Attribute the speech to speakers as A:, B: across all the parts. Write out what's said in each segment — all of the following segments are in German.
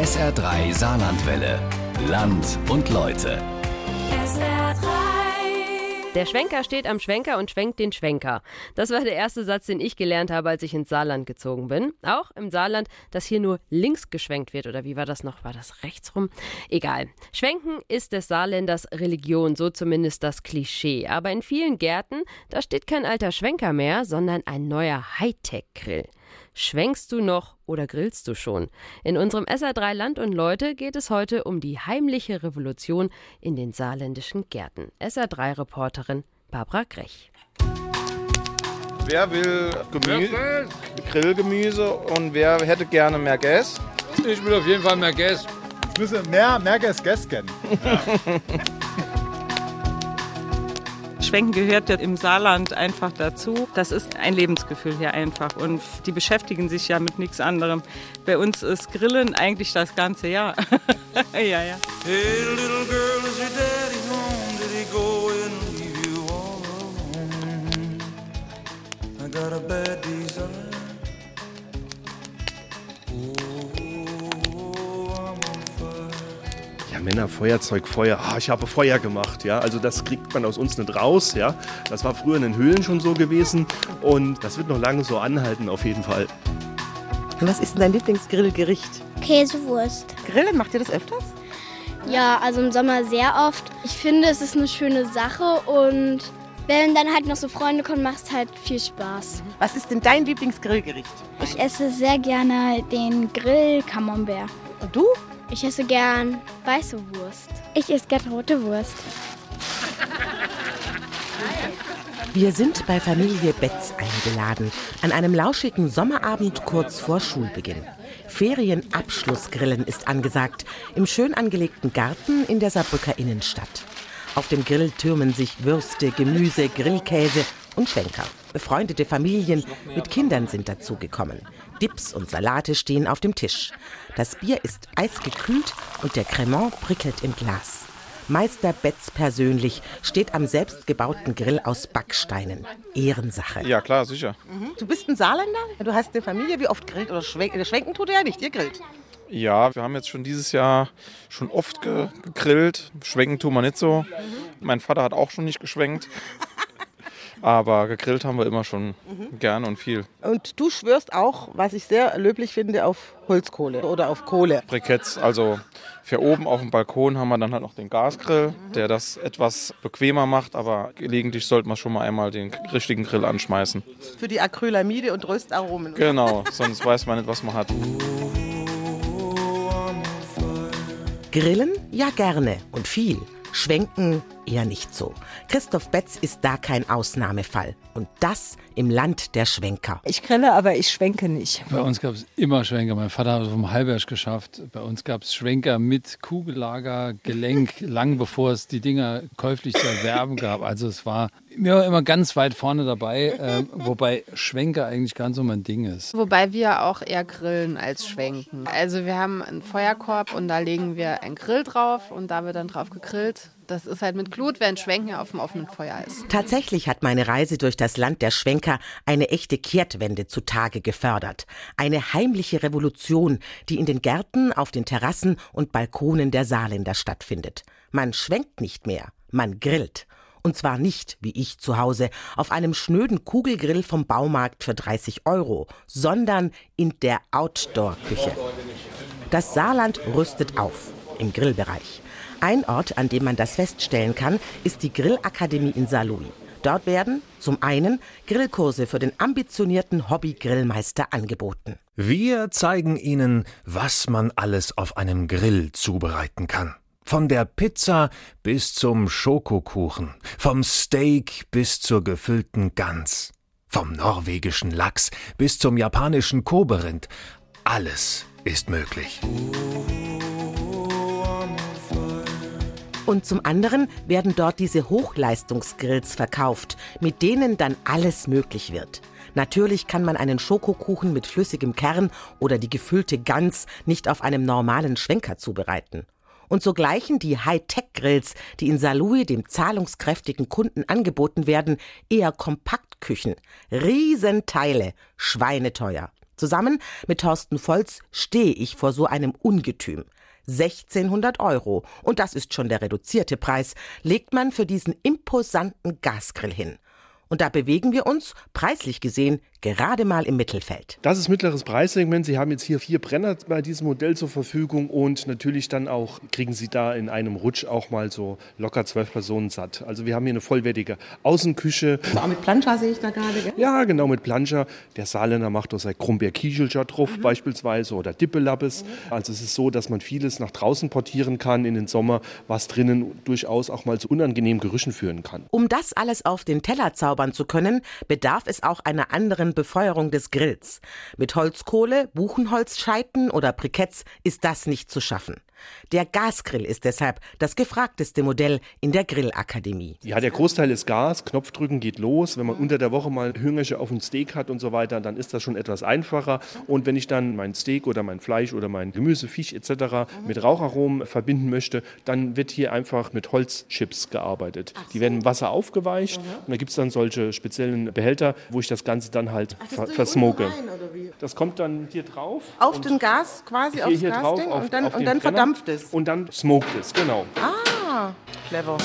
A: SR3 Saarlandwelle. Land und Leute.
B: Der Schwenker steht am Schwenker und schwenkt den Schwenker. Das war der erste Satz, den ich gelernt habe, als ich ins Saarland gezogen bin. Auch im Saarland, dass hier nur links geschwenkt wird. Oder wie war das noch? War das rechts rum? Egal. Schwenken ist des Saarländers Religion, so zumindest das Klischee. Aber in vielen Gärten, da steht kein alter Schwenker mehr, sondern ein neuer Hightech-Grill. Schwenkst du noch oder grillst du schon? In unserem SR3 Land und Leute geht es heute um die heimliche Revolution in den saarländischen Gärten. SR3-Reporterin Barbara Grech.
C: Wer will Gemü Grillgemüse und wer hätte gerne mehr Gas?
D: Ich will auf jeden Fall mehr Gas.
E: Ich müsse mehr, mehr Gas Gas kennen. Ja.
F: Schwenken gehört ja im Saarland einfach dazu. Das ist ein Lebensgefühl hier einfach und die beschäftigen sich ja mit nichts anderem. Bei uns ist Grillen eigentlich das ganze Jahr. ja, ja. Hey, little girl, is your daddy home? Did he go and leave you alone? I got a bad desire.
G: Männer, Feuerzeug, Feuer. Ah, ich habe Feuer gemacht, ja. Also das kriegt man aus uns nicht raus, ja. Das war früher in den Höhlen schon so gewesen und das wird noch lange so anhalten, auf jeden Fall.
H: Und was ist denn dein Lieblingsgrillgericht?
I: Käsewurst.
H: Grillen, macht ihr das öfters?
I: Ja, also im Sommer sehr oft. Ich finde, es ist eine schöne Sache und wenn dann halt noch so Freunde kommen, macht es halt viel Spaß.
H: Was ist denn dein Lieblingsgrillgericht?
I: Ich esse sehr gerne den Grill Camembert.
H: Und du?
I: Ich esse gern weiße Wurst. Ich esse gern rote Wurst.
J: Wir sind bei Familie Betz eingeladen, an einem lauschigen Sommerabend kurz vor Schulbeginn. Ferienabschlussgrillen ist angesagt, im schön angelegten Garten in der Saarbrücker Innenstadt. Auf dem Grill türmen sich Würste, Gemüse, Grillkäse und Schwenker. Befreundete Familien mit Kindern sind dazugekommen. Dips und Salate stehen auf dem Tisch. Das Bier ist eisgekühlt und der Cremant prickelt im Glas. Meister Betz persönlich steht am selbstgebauten Grill aus Backsteinen. Ehrensache.
C: Ja, klar, sicher.
H: Mhm. Du bist ein Saarländer? Du hast eine Familie. Wie oft grillt oder schwenken? Schwenken tut er ja nicht, ihr grillt.
C: Ja, wir haben jetzt schon dieses Jahr schon oft gegrillt. Schwenken tun wir nicht so. Mhm. Mein Vater hat auch schon nicht geschwenkt. Aber gegrillt haben wir immer schon mhm. gern und viel.
H: Und du schwörst auch, was ich sehr löblich finde, auf Holzkohle oder auf Kohle.
C: Briketts, also für oben auf dem Balkon haben wir dann halt noch den Gasgrill, mhm. der das etwas bequemer macht, aber gelegentlich sollte man schon mal einmal den richtigen Grill anschmeißen.
H: Für die Acrylamide und Röstaromen.
C: Genau, sonst weiß man nicht, was man hat.
J: Grillen? Ja, gerne und viel. Schwenken eher nicht so. Christoph Betz ist da kein Ausnahmefall. Und das im Land der Schwenker.
K: Ich grille, aber ich schwenke nicht.
D: Bei uns gab es immer Schwenker. Mein Vater hat es vom Halberg geschafft. Bei uns gab es Schwenker mit Kugellager, Gelenk, lang bevor es die Dinger käuflich zu erwerben gab. Also es war mir immer ganz weit vorne dabei, äh, wobei Schwenker eigentlich ganz so mein Ding ist.
L: Wobei wir auch eher grillen als schwenken. Also wir haben einen Feuerkorb und da legen wir einen Grill drauf und da wird dann drauf gegrillt. Das ist halt mit Glut, während Schwenken auf dem offenen Feuer ist.
J: Tatsächlich hat meine Reise durch das Land der Schwenker eine echte Kehrtwende zutage gefördert. Eine heimliche Revolution, die in den Gärten, auf den Terrassen und Balkonen der Saarländer stattfindet. Man schwenkt nicht mehr, man grillt. Und zwar nicht, wie ich zu Hause, auf einem schnöden Kugelgrill vom Baumarkt für 30 Euro, sondern in der Outdoor-Küche. Das Saarland rüstet auf im Grillbereich. Ein Ort, an dem man das feststellen kann, ist die Grillakademie in Saarlouis. Dort werden zum einen Grillkurse für den ambitionierten Hobby-Grillmeister angeboten.
M: Wir zeigen Ihnen, was man alles auf einem Grill zubereiten kann. Von der Pizza bis zum Schokokuchen, vom Steak bis zur gefüllten Gans, vom norwegischen Lachs bis zum japanischen Koberind. Alles ist möglich.
J: Und zum anderen werden dort diese Hochleistungsgrills verkauft, mit denen dann alles möglich wird. Natürlich kann man einen Schokokuchen mit flüssigem Kern oder die gefüllte Gans nicht auf einem normalen Schwenker zubereiten. Und so gleichen die Hightech-Grills, die in Salui dem zahlungskräftigen Kunden angeboten werden, eher Kompaktküchen. Riesenteile, schweineteuer. Zusammen mit Thorsten Volz stehe ich vor so einem Ungetüm. 1600 Euro. Und das ist schon der reduzierte Preis, legt man für diesen imposanten Gasgrill hin. Und da bewegen wir uns, preislich gesehen, gerade mal im Mittelfeld.
G: Das ist mittleres Preissegment. Sie haben jetzt hier vier Brenner bei diesem Modell zur Verfügung und natürlich dann auch kriegen Sie da in einem Rutsch auch mal so locker zwölf Personen satt. Also wir haben hier eine vollwertige Außenküche.
H: Auch mit Planscher sehe ich da gerade, gell?
G: Ja, genau, mit Planscher. Der Saarländer macht auch sein Krumbeer Kiechelscher drauf mhm. beispielsweise oder Dippelappes. Mhm. Also es ist so, dass man vieles nach draußen portieren kann in den Sommer, was drinnen durchaus auch mal zu unangenehmen Gerüchen führen kann.
J: Um das alles auf den Teller zaubern zu können, bedarf es auch einer anderen Befeuerung des Grills. Mit Holzkohle, Buchenholzscheiten oder Briketts ist das nicht zu schaffen. Der Gasgrill ist deshalb das gefragteste Modell in der Grillakademie.
G: Ja, der Großteil ist Gas, Knopfdrücken geht los. Wenn man unter der Woche mal Hüngersche auf dem Steak hat und so weiter, dann ist das schon etwas einfacher. Und wenn ich dann mein Steak oder mein Fleisch oder mein Gemüse, Fisch etc. mit Raucharomen verbinden möchte, dann wird hier einfach mit Holzchips gearbeitet. Die werden im Wasser aufgeweicht und da gibt es dann solche speziellen Behälter, wo ich das Ganze dann halt ver versmoke. Das kommt dann hier drauf.
H: Auf den Gas quasi,
G: hier,
H: aufs
G: hier
H: Gasding
G: drauf, auf,
H: und dann, und dann
G: Brenner.
H: Verdampft es.
G: Und dann smoked es, genau.
H: Ah, clever.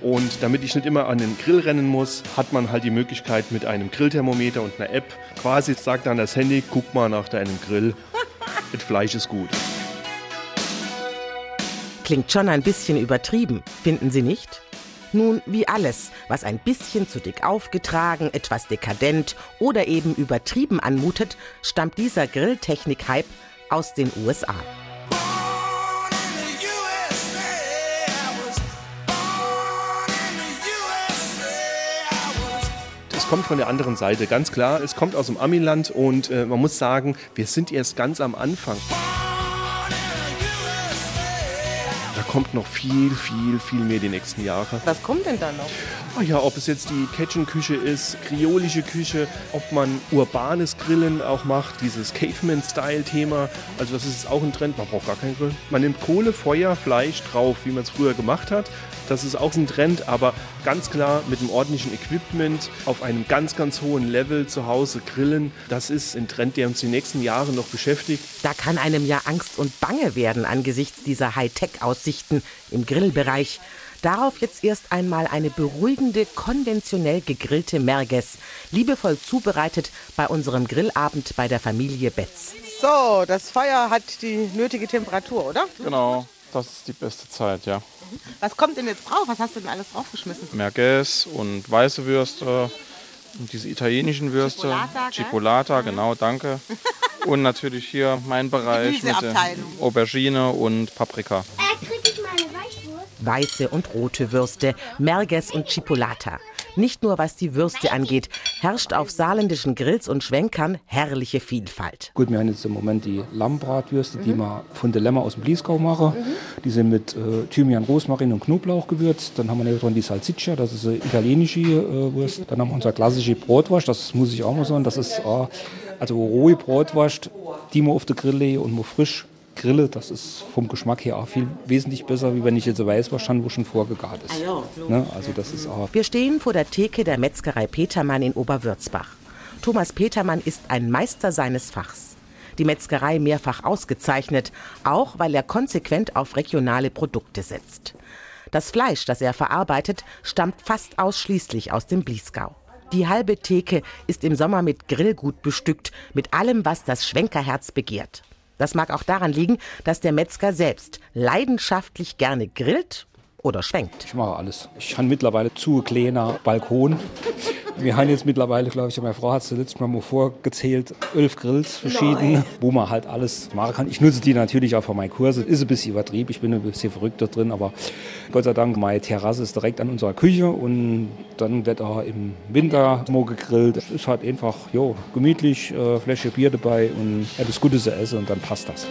G: Und damit ich nicht immer an den Grill rennen muss, hat man halt die Möglichkeit mit einem Grillthermometer und einer App quasi sagt dann das Handy, guck mal nach deinem Grill, das Fleisch ist gut.
J: Klingt schon ein bisschen übertrieben, finden Sie nicht? Nun, wie alles, was ein bisschen zu dick aufgetragen, etwas dekadent oder eben übertrieben anmutet, stammt dieser Grilltechnik-Hype aus den USA.
G: Es kommt von der anderen Seite, ganz klar. Es kommt aus dem Amiland und äh, man muss sagen, wir sind erst ganz am Anfang. Kommt noch viel, viel, viel mehr die nächsten Jahre.
H: Was kommt denn da noch?
G: Ah ja, ob es jetzt die Cajun-Küche ist, kriolische Küche, ob man urbanes Grillen auch macht, dieses Caveman-Style-Thema. Also das ist auch ein Trend, man braucht gar keinen Grill. Man nimmt Kohle, Feuer, Fleisch drauf, wie man es früher gemacht hat. Das ist auch ein Trend, aber ganz klar mit einem ordentlichen Equipment auf einem ganz, ganz hohen Level zu Hause grillen. Das ist ein Trend, der uns die nächsten Jahre noch beschäftigt.
J: Da kann einem ja Angst und Bange werden angesichts dieser Hightech-Aussichten im Grillbereich. Darauf jetzt erst einmal eine beruhigende, konventionell gegrillte Merguez, liebevoll zubereitet bei unserem Grillabend bei der Familie Betz.
H: So, das Feuer hat die nötige Temperatur, oder?
C: Genau, das ist die beste Zeit, ja.
H: Was kommt denn jetzt drauf? Was hast du denn alles draufgeschmissen?
C: Merguez und weiße Würste und diese italienischen Würste.
H: Chipolata, gell?
C: Chipolata, genau, danke. Und natürlich hier mein Bereich mit. Aubergine und Paprika.
I: Äh?
J: Weiße und rote Würste, Merguez und Chipolata. Nicht nur was die Würste angeht, herrscht auf saarländischen Grills und Schwenkern herrliche Vielfalt.
N: Gut, wir haben jetzt im Moment die Lammbratwürste, die wir von der Lämmer aus dem Bliesgau machen. Die sind mit äh, Thymian, Rosmarin und Knoblauch gewürzt. Dann haben wir die Salsiccia, das ist eine italienische äh, Wurst. Dann haben wir unsere klassische Brotwurst, das muss ich auch mal sagen. Das ist äh, also rohe Brotwurst, die man auf den Grill lege und man frisch grille. Das ist vom Geschmack her auch viel wesentlich besser, wie wenn ich jetzt eine Weißwurst habe, wo schon vorgegart ist. Ne? Also das ist auch
J: Wir stehen vor der Theke der Metzgerei Petermann in Oberwürzbach. Thomas Petermann ist ein Meister seines Fachs. Die Metzgerei mehrfach ausgezeichnet, auch weil er konsequent auf regionale Produkte setzt. Das Fleisch, das er verarbeitet, stammt fast ausschließlich aus dem Bliesgau. Die halbe Theke ist im Sommer mit Grillgut bestückt, mit allem, was das Schwenkerherz begehrt. Das mag auch daran liegen, dass der Metzger selbst leidenschaftlich gerne grillt oder schwenkt.
N: Ich mache alles. Ich habe mittlerweile zu kleiner Balkon. Wir haben jetzt mittlerweile, glaube ich, meine Frau hat es letztes Mal mal vorgezählt, elf Grills verschiedene, wo man halt alles machen kann. Ich nutze die natürlich auch für meine Kurse. Ist ein bisschen übertrieben, ich bin ein bisschen verrückt da drin, aber Gott sei Dank, meine Terrasse ist direkt an unserer Küche und dann wird auch im Winter mal gegrillt. Es ist halt einfach, jo, gemütlich, äh, Flasche Bier dabei und etwas Gutes zu essen und dann passt das.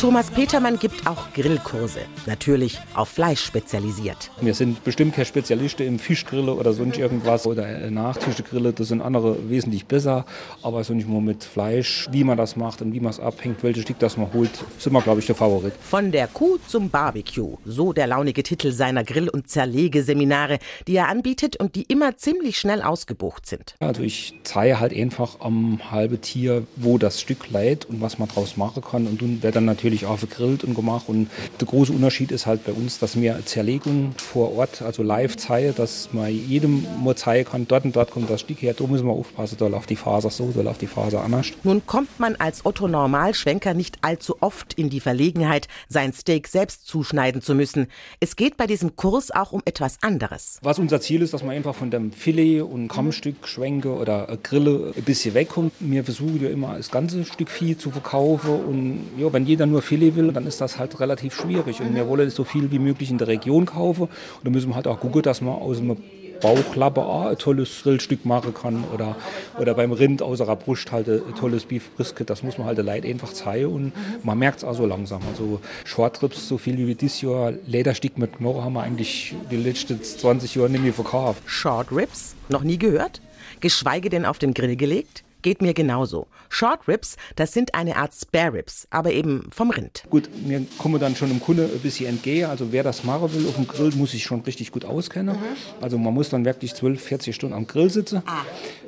J: Thomas Petermann gibt auch Grillkurse, natürlich auf Fleisch spezialisiert.
N: Wir sind bestimmt keine Spezialisten im Fischgrille oder sonst irgendwas oder Nachtischgrille, das sind andere wesentlich besser, aber so nicht nur mit Fleisch, wie man das macht und wie man es abhängt, welches Stück das man holt, sind wir, glaube ich, der Favorit.
J: Von der Kuh zum Barbecue, so der launige Titel seiner Grill- und Zerlegeseminare, die er anbietet und die immer ziemlich schnell ausgebucht sind.
N: Also ich zeige halt einfach am halben Tier, wo das Stück leidet und was man draus machen kann und dann wird dann natürlich auch gegrillt und gemacht und der große Unterschied ist halt bei uns, dass wir Zerlegung vor Ort, also live zeigen, dass man jedem mal zeigen kann, dort und dort kommt das Stück her, da müssen wir aufpassen, da läuft die Faser so, da läuft die Faser anders.
J: Nun kommt man als Otto Normalschwenker nicht allzu oft in die Verlegenheit, sein Steak selbst zuschneiden zu müssen. Es geht bei diesem Kurs auch um etwas anderes.
N: Was unser Ziel ist, dass man einfach von dem Filet und Kammstück, Schwenke oder Grille ein bisschen wegkommt. Wir versuchen ja immer das ganze Stück Vieh zu verkaufen und ja, wenn jeder nur Filet will, dann ist das halt relativ schwierig und wir wollen so viel wie möglich in der Region kaufen und da müssen wir halt auch gucken, dass man aus einem Bauchlappe auch ein tolles Grillstück machen kann oder, oder beim Rind aus einer Brust halt ein tolles Beef Brisket. Das muss man halt Leuten einfach zeigen und man merkt es auch so langsam. Also Shortrips, so viel wie dieses Jahr, Lederstück mit Knorr haben wir eigentlich die letzten 20 Jahre nicht mehr verkauft.
J: Short Ribs? Noch nie gehört? Geschweige denn auf den Grill gelegt? Geht mir genauso. Short Ribs, das sind eine Art Spare Ribs, aber eben vom Rind.
N: Gut, mir kommen dann schon dem Kunde ein bisschen entgehen. Also wer das machen will auf dem Grill, muss sich schon richtig gut auskennen. Mhm. Also man muss dann wirklich 12, 40 Stunden am Grill sitzen, ah.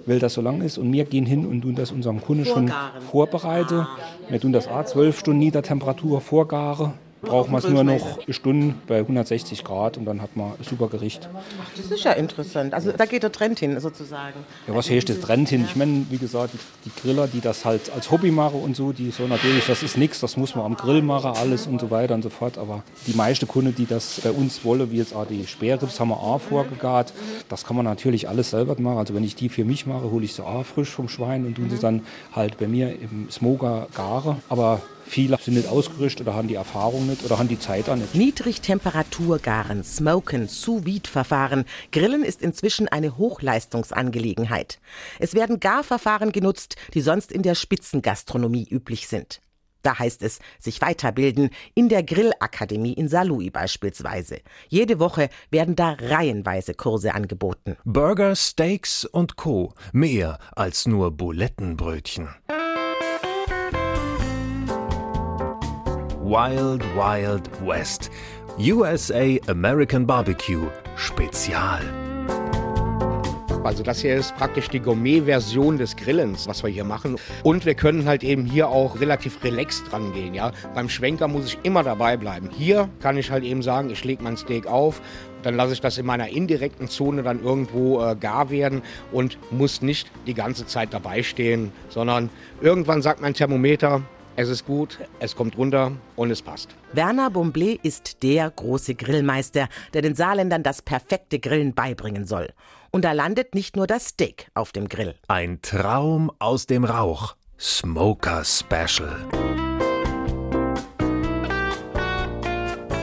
N: weil das so lang ist. Und wir gehen hin und tun das unserem Kunden schon vorbereiten. Ah. Wir tun das A 12 Stunden Niedertemperatur vorgaren braucht man es nur noch eine Stunde bei 160 Grad und dann hat man ein super Gericht.
H: Ach, das ist ja interessant. Also da geht der Trend hin sozusagen.
N: Ja, was heißt der Trend hin? Ich meine, wie gesagt, die, Griller, die das halt als Hobby machen und so, die so natürlich, das ist nichts, das muss man am Grill machen, alles und so weiter und so fort. Aber die meisten Kunden, die das bei uns wollen, wie jetzt auch die Sperrrips, haben wir auch vorgegart. Das kann man natürlich alles selber machen. Also wenn ich die für mich mache, hole ich sie auch frisch vom Schwein und tun sie dann halt bei mir im Smoker gare. Aber Viele sind nicht ausgerüstet oder haben die Erfahrung nicht oder haben die Zeit auch nicht.
J: Niedrigtemperaturgaren, Smoken, Sous-Vide-Verfahren, Grillen ist inzwischen eine Hochleistungsangelegenheit. Es werden Garverfahren genutzt, die sonst in der Spitzengastronomie üblich sind. Da heißt es, sich weiterbilden, in der Grillakademie in Saarlouis beispielsweise. Jede Woche werden da reihenweise Kurse angeboten.
M: Burger, Steaks und Co. Mehr als nur Bulettenbrötchen. Wild Wild West. USA American Barbecue Spezial.
O: Also das hier ist praktisch die Gourmet-Version des Grillens, was wir hier machen. Und wir können halt eben hier auch relativ relaxed dran gehen. Ja? Beim Schwenker muss ich immer dabei bleiben. Hier kann ich halt eben sagen, ich lege mein Steak auf, dann lasse ich das in meiner indirekten Zone dann irgendwo äh, gar werden und muss nicht die ganze Zeit dabei stehen, sondern irgendwann sagt mein Thermometer, es ist gut, es kommt runter und es passt.
J: Werner Bomblé ist der große Grillmeister, der den Saarländern das perfekte Grillen beibringen soll. Und da landet nicht nur das Steak auf dem Grill.
M: Ein Traum aus dem Rauch. Smoker Special.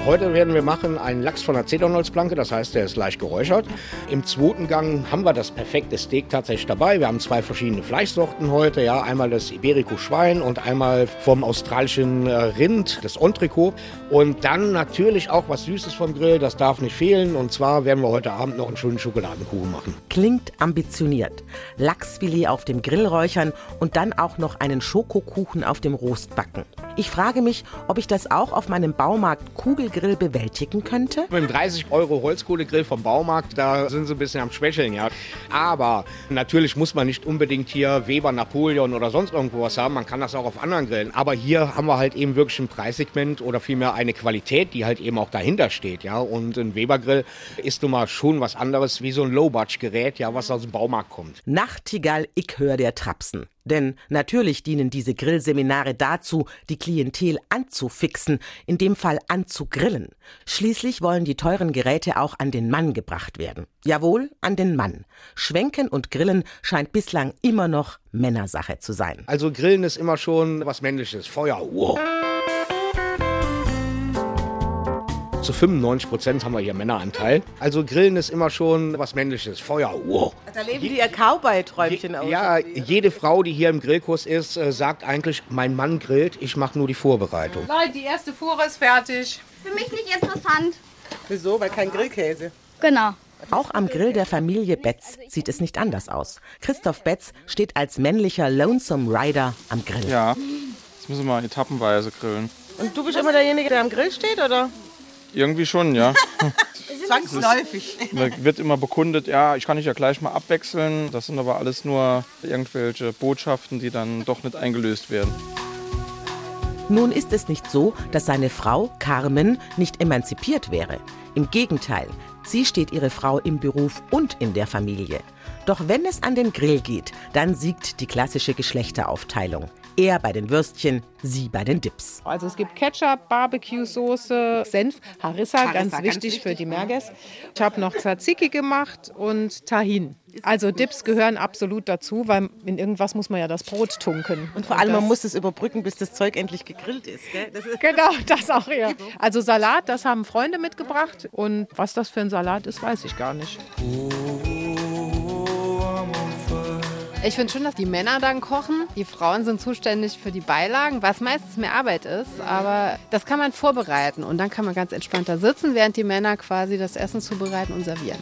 O: Heute werden wir machen einen Lachs von der Zedernholzplanke, das heißt, der ist leicht geräuchert. Im zweiten Gang haben wir das perfekte Steak tatsächlich dabei. Wir haben zwei verschiedene Fleischsorten heute, ja, einmal das Iberico Schwein und einmal vom australischen äh, Rind, das Entrecot. Und dann natürlich auch was Süßes vom Grill, das darf nicht fehlen. Und zwar werden wir heute Abend noch einen schönen Schokoladenkuchen machen.
J: Klingt ambitioniert. Lachsfilet auf dem Grill räuchern und dann auch noch einen Schokokuchen auf dem Rost backen. Ich frage mich, ob ich das auch auf meinem Baumarkt Kugelgrill bewältigen könnte.
O: Mit dem 30 Euro Holzkohlegrill vom Baumarkt, da sind sie ein bisschen am Schwächeln, ja. Aber natürlich muss man nicht unbedingt hier Weber, Napoleon oder sonst irgendwo was haben. Man kann das auch auf anderen Grillen. Aber hier haben wir halt eben wirklich ein Preissegment oder vielmehr eine Qualität, die halt eben auch dahinter steht, ja. Und ein Weber-Grill ist nun mal schon was anderes wie so ein Low-Budge-Gerät, ja, was aus dem Baumarkt kommt.
J: Nachtigall, ich höre der Trapsen. Denn natürlich dienen diese Grillseminare dazu, die Klientel anzufixen, in dem Fall anzugrillen. Schließlich wollen die teuren Geräte auch an den Mann gebracht werden. Jawohl, an den Mann. Schwenken und Grillen scheint bislang immer noch Männersache zu sein.
O: Also Grillen ist immer schon was Männliches. Feuer, wow. Zu 95 Prozent haben wir hier Männeranteil. Also Grillen ist immer schon was Männliches. Feuer, wow.
H: Da leben die ihr Cowboy-Träumchen aus.
O: Ja, jede Frau, die hier im Grillkurs ist, äh, sagt eigentlich, mein Mann grillt, ich mache nur die Vorbereitung.
K: Leute, die erste Fuhre ist fertig.
I: Für mich nicht interessant.
H: Wieso? Weil kein Grillkäse.
I: Genau.
J: Auch am Grill der Familie Betz sieht es nicht anders aus. Christoph Betz steht als männlicher Lonesome Rider am Grill.
C: Ja, jetzt müssen wir etappenweise grillen.
H: Und du bist immer derjenige, der am Grill steht, oder?
C: Irgendwie schon, ja.
H: Zwangsläufig.
C: Da wird immer bekundet, ja, ich kann dich ja gleich mal abwechseln. Das sind aber alles nur irgendwelche Botschaften, die dann doch nicht eingelöst werden.
J: Nun ist es nicht so, dass seine Frau, Carmen, nicht emanzipiert wäre. Im Gegenteil, sie steht ihre Frau im Beruf und in der Familie. Doch wenn es an den Grill geht, dann siegt die klassische Geschlechteraufteilung. Er bei den Würstchen, sie bei den Dips.
K: Also es gibt Ketchup, Barbecue-Soße, Senf, Harissa,
H: Harissa,
K: ganz,
H: ganz
K: wichtig
H: wichtig.
K: für die Merges. Ich habe noch Tzatziki gemacht und Tahin. Also Dips gehören absolut dazu, weil in irgendwas muss man ja das Brot tunken.
H: Und vor allem, man muss es überbrücken, bis das Zeug endlich gegrillt ist. Gell? Das ist
K: Genau, das auch, ja. Also Salat, das haben Freunde mitgebracht. Und was das für ein Salat ist, weiß ich gar nicht.
L: Ich finde schon, dass die Männer dann kochen. Die Frauen sind zuständig für die Beilagen, was meistens mehr Arbeit ist. Aber das kann man vorbereiten und dann kann man ganz entspannt da sitzen, während die Männer quasi das Essen zubereiten und servieren.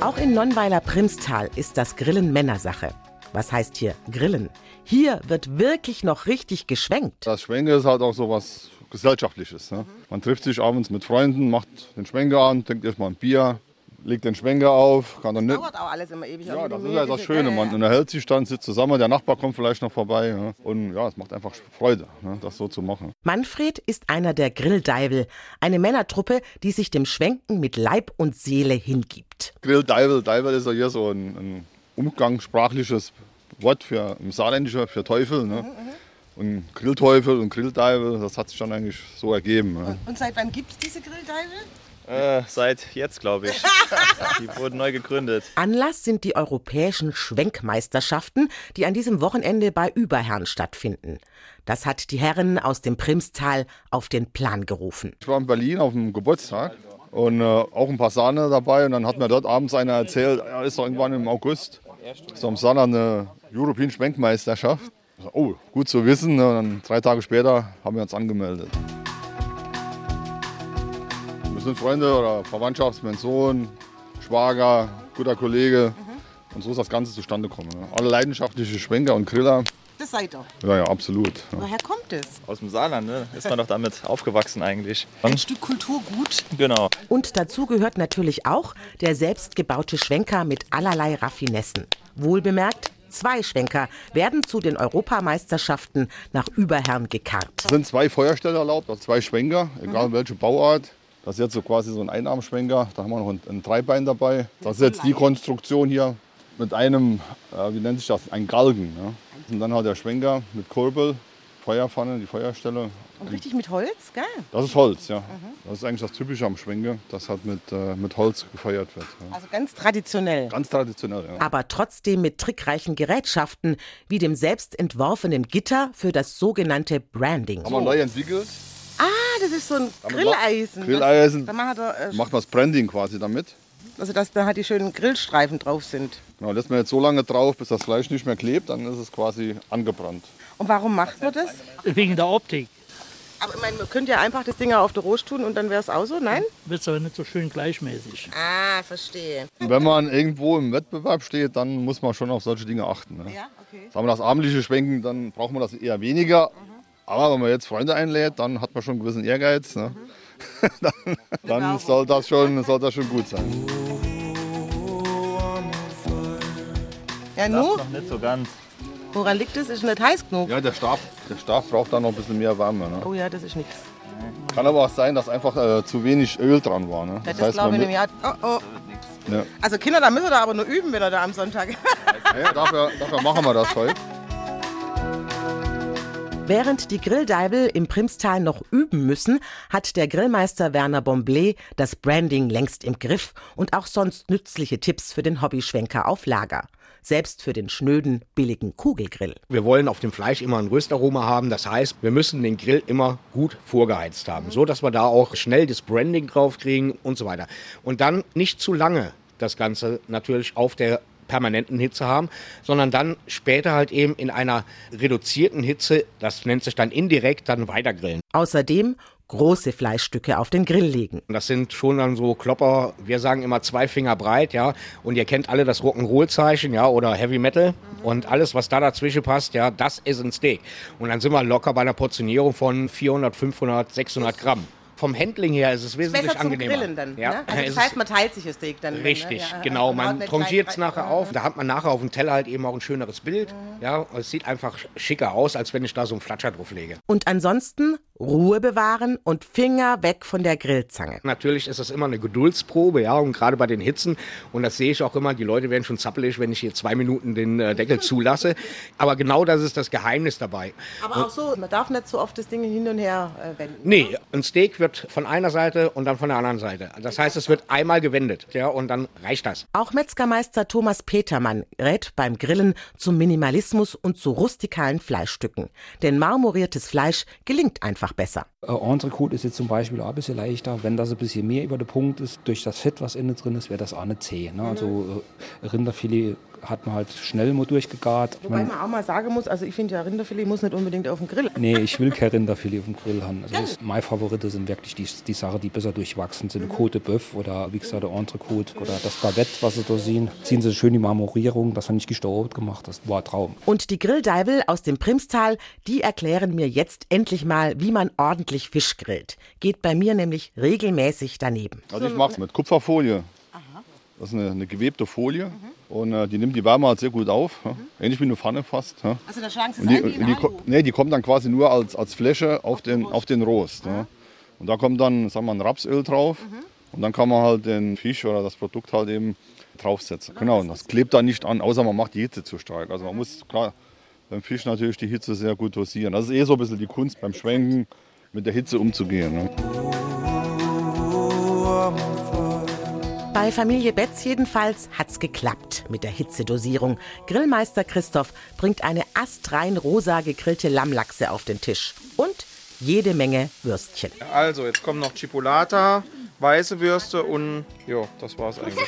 J: Auch in Nonnweiler Primstal ist das Grillen Männersache. Was heißt hier Grillen? Hier wird wirklich noch richtig geschwenkt.
P: Das Schwenke ist halt auch so was Gesellschaftliches. Ne? Man trifft sich abends mit Freunden, macht den Schwenker an, trinkt erstmal ein Bier, legt den Schwenker auf, kann dann nicht.
H: dauert auch alles immer ewig.
P: Ja, das ist ja das Schöne. Man unterhält sich dann, sitzt zusammen, der Nachbar kommt vielleicht noch vorbei. Ja? Und ja, es macht einfach Freude, ne? das so zu machen.
J: Manfred ist einer der Grilldeivel, eine Männertruppe, die sich dem Schwenken mit Leib und Seele hingibt.
P: Grill Deivel, Deivel ist ja hier so ein, ein umgangssprachliches Wort für im Saarländischen für Teufel. Ne? Und Grillteufel und Grilldeivel, das hat sich dann eigentlich so ergeben. Ne?
H: Und seit wann gibt es diese Grilldeibel?
Q: Äh, seit jetzt, glaube ich. Die wurden neu gegründet.
J: Anlass sind die europäischen Schwenkmeisterschaften, die an diesem Wochenende bei Überherrn stattfinden. Das hat die Herren aus dem Primstal auf den Plan gerufen.
P: Ich war in Berlin auf dem Geburtstag und äh, auch ein paar Sahne dabei. Und dann hat mir dort abends einer erzählt, er ist doch irgendwann im August, ist am Saarland eine European Schwenkmeisterschaft. Oh, gut zu wissen. ne? Und dann drei Tage später haben wir uns angemeldet. Sind Freunde oder Verwandtschaft, mein Sohn, Schwager, guter Kollege. Und so ist das Ganze zustande gekommen. Ne? Alle leidenschaftliche Schwenker und Griller.
H: Das seid ihr.
P: Ja, ja, absolut. Ja.
H: Woher kommt es?
Q: Aus dem Saarland, ne? Ist man doch damit aufgewachsen eigentlich.
H: Ein Stück Kulturgut.
Q: Genau.
J: Und dazu gehört natürlich auch der selbstgebaute Schwenker mit allerlei Raffinessen. Wohlbemerkt, zwei Schwenker werden zu den Europameisterschaften nach Überherrn gekarrt.
P: Es sind zwei Feuerstelle erlaubt, also zwei Schwenker, egal welche Bauart. Das ist jetzt so quasi so ein Einarmschwenker. Da haben wir noch ein, ein Dreibein dabei. Das ist jetzt die Konstruktion hier mit einem, äh, wie nennt sich das, ein Galgen. Ja. Und dann halt der Schwenker mit Kurbel, Feuerpfanne, die Feuerstelle.
H: Und richtig mit Holz, gell?
P: Das ist Holz, ja. Das ist eigentlich das Typische am Schwenker, dass halt mit, äh, mit Holz gefeuert wird. Ja.
H: Also ganz traditionell.
P: Ganz traditionell, ja.
J: Aber trotzdem mit trickreichen Gerätschaften, wie dem selbst entworfenen Gitter für das sogenannte Branding.
P: Haben wir neu entwickelt.
H: Das ist so ein
P: Damit
H: Grilleisen.
P: macht- Grilleisen.
H: Da macht er, äh,
P: Macht man das Branding quasi damit.
H: also dass da halt die schönen Grillstreifen drauf sind.
P: Genau, lässt man jetzt so lange drauf, bis das Fleisch nicht mehr klebt, dann ist es quasi angebrannt.
H: Und warum macht man das?
R: Wegen der Optik.
H: Aber ich meine, man könnte ja einfach das Ding auf der Rost tun und dann wäre es auch so, nein?
R: Wird es aber nicht so schön gleichmäßig.
H: Ah, verstehe.
P: Wenn man irgendwo im Wettbewerb steht, dann muss man schon auf solche Dinge achten. Ne?
H: Ja, okay.
P: Sagen wir das abendliche Schwenken, dann braucht man das eher weniger. Aber wenn man jetzt Freunde einlädt, dann hat man schon einen gewissen Ehrgeiz. Ne? dann dann soll, das schon, soll das schon gut sein.
H: Ja,
Q: Das
H: nu?
Q: noch nicht so ganz.
H: Woran liegt es? Ist nicht heiß genug.
P: Ja, der Stab, der Stab braucht dann noch ein bisschen mehr Wärme. Ne?
H: Oh ja, das ist nichts.
P: Kann aber auch sein, dass einfach äh, zu wenig Öl dran war. Ne?
H: Ja, das glaube ich nämlich. Oh, oh.
P: ja.
H: Also Kinder, da müssen wir da aber nur üben, wenn er da am Sonntag.
P: Ja, dafür, dafür machen wir das heute.
J: Während die Grilldeibel im Primstal noch üben müssen, hat der Grillmeister Werner Bomblé das Branding längst im Griff und auch sonst nützliche Tipps für den Hobbyschwenker auf Lager. Selbst für den schnöden, billigen Kugelgrill.
O: Wir wollen auf dem Fleisch immer ein Röstaroma haben. Das heißt, wir müssen den Grill immer gut vorgeheizt haben, so dass wir da auch schnell das Branding draufkriegen und so weiter. Und dann nicht zu lange das Ganze natürlich auf der permanenten Hitze haben, sondern dann später halt eben in einer reduzierten Hitze, das nennt sich dann indirekt, dann weitergrillen.
J: Außerdem große Fleischstücke auf den Grill legen.
O: Das sind schon dann so Klopper, wir sagen immer zwei Finger breit, ja. Und ihr kennt alle das Rock'n'Roll-Zeichen, ja, oder Heavy Metal. Und alles, was da dazwischen passt, ja, das ist ein Steak. Und dann sind wir locker bei einer Portionierung von 400, 500, 600 Gramm. Vom Handling her ist es wesentlich
H: Besser zum
O: angenehmer.
H: Grillen dann.
O: Ja.
H: Ne? Also das heißt, man teilt sich das Steak dann.
O: Richtig,
H: ne? Ja,
O: genau.
H: man haut
O: Man
H: nicht
O: trangiert es nachher auf. Da hat man nachher auf dem Teller halt eben auch ein schöneres Bild. Ja, es sieht einfach schicker aus, als wenn ich da so einen Flatscher drauf lege.
J: Und ansonsten Ruhe bewahren und Finger weg von der Grillzange.
O: Natürlich ist das immer eine Geduldsprobe, ja, und gerade bei den Hitzen. Und das sehe ich auch immer, die Leute werden schon zappelig, wenn ich hier zwei Minuten den äh, Deckel zulasse. Aber genau das ist das Geheimnis dabei.
H: Aber
O: Und-
H: auch so, man darf nicht so oft das Ding hin und her äh, wenden.
O: Nee, ein Steak wird von einer Seite und dann von der anderen Seite. Das heißt, es wird einmal gewendet, ja, und dann reicht das.
J: Auch Metzgermeister Thomas Petermann rät beim Grillen zum Minimalismus und zu rustikalen Fleischstücken. Denn marmoriertes Fleisch gelingt einfach besser.
N: Äh, Entrecote ist jetzt zum Beispiel auch ein bisschen leichter. Wenn das ein bisschen mehr über den Punkt ist, durch das Fett, was innen drin ist, wäre das auch nicht zäh. Ne? Also äh, Rinderfilet hat man halt schnell mal durchgegart. Ich
H: Wobei man auch mal sagen muss, also ich finde ja Rinderfilet muss nicht unbedingt auf den Grill.
N: nee, ich will kein Rinderfilet auf dem Grill haben. Also das, meine Favorite sind wirklich die, die Sachen, die besser durchwachsen sind. Côte de Bœuf oder wie gesagt der Entrecote oder das Bavette, was Sie da sehen. Ziehen Sie schön die Marmorierung, das habe ich gestaubt gemacht. Das war ein Traum.
J: Und die Grilldeibel aus dem Primstal, die erklären mir jetzt endlich mal, wie man ordentlich Fisch grillt. Geht bei mir nämlich regelmäßig daneben.
P: Also ich mache es mit Kupferfolie. Das ist eine, eine gewebte Folie und äh, die nimmt die Wärme halt sehr gut auf. Ja. Ähnlich wie eine Pfanne fast. Ja.
H: Also da schlagen Sie es
P: die,
H: ein
P: die, ko- nee, die kommt dann quasi nur als, als Fläche auf den, auf den Rost. Ja. Und da kommt dann sagen wir, ein Rapsöl drauf und dann kann man halt den Fisch oder das Produkt halt eben draufsetzen. Genau, und das klebt dann nicht an, außer man macht die Hitze zu stark. Also man muss klar beim Fisch natürlich die Hitze sehr gut dosieren. Das ist eh so ein bisschen die Kunst beim Schwenken, mit der Hitze umzugehen. Ne.
J: Bei Familie Betz jedenfalls hat's geklappt mit der Hitzedosierung. Grillmeister Christoph bringt eine astrein rosa gegrillte Lammlachse auf den Tisch. Und jede Menge Würstchen.
C: Also, jetzt kommen noch Chipolata, weiße Würste und ja, das war's eigentlich.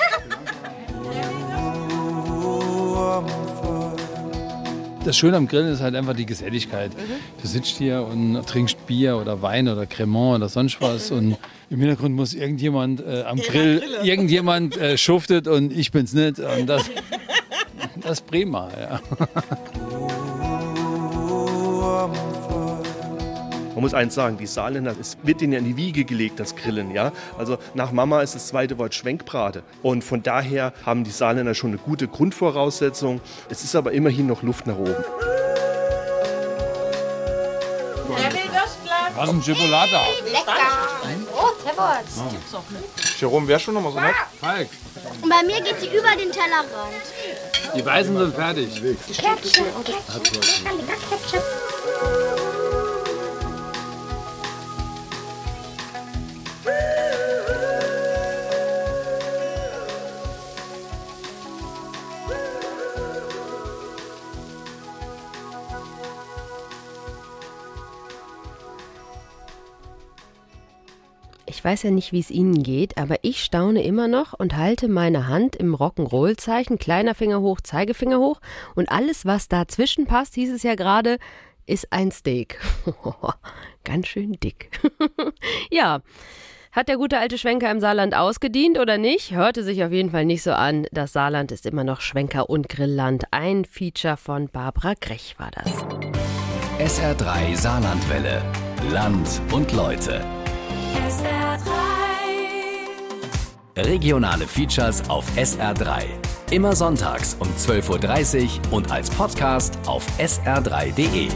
D: Das Schöne am Grillen ist halt einfach die Geselligkeit. Du sitzt hier und trinkst Bier oder Wein oder Cremant oder sonst was und im Hintergrund muss irgendjemand äh, am Grill, irgendjemand äh, schuftet und ich bin's nicht. Und das, das ist prima, ja.
G: Man muss eins sagen, die Saarländer, es wird ihnen ja in die Wiege gelegt, das Grillen, ja. Also nach Mama ist das zweite Wort Schwenkbrate. Und von daher haben die Saarländer schon eine gute Grundvoraussetzung. Es ist aber immerhin noch Luft nach oben.
H: Wer?
D: Was ein Chipolata?
I: Lecker. Oh, Terrorz.
C: Jerome, wärst du noch mal so nett?
D: Falk,
I: Und bei mir geht sie über den Tellerrand.
D: die Weißen sind fertig.
I: Ketchup, Ketchup, Ketchup.
B: Ich weiß ja nicht, wie es Ihnen geht, aber ich staune immer noch und halte meine Hand im Rock'n'Roll-Zeichen, kleiner Finger hoch, Zeigefinger hoch und alles, was dazwischen passt, hieß es ja gerade, ist ein Steak. Ganz schön dick. ja. Hat der gute alte Schwenker im Saarland ausgedient oder nicht? Hörte sich auf jeden Fall nicht so an. Das Saarland ist immer noch Schwenker- und Grillland. Ein Feature von Barbara Grech war das.
A: SR3 Saarlandwelle. Land und Leute. Regionale Features auf SR3. Immer sonntags um 12.30 Uhr und als Podcast auf sr3.de.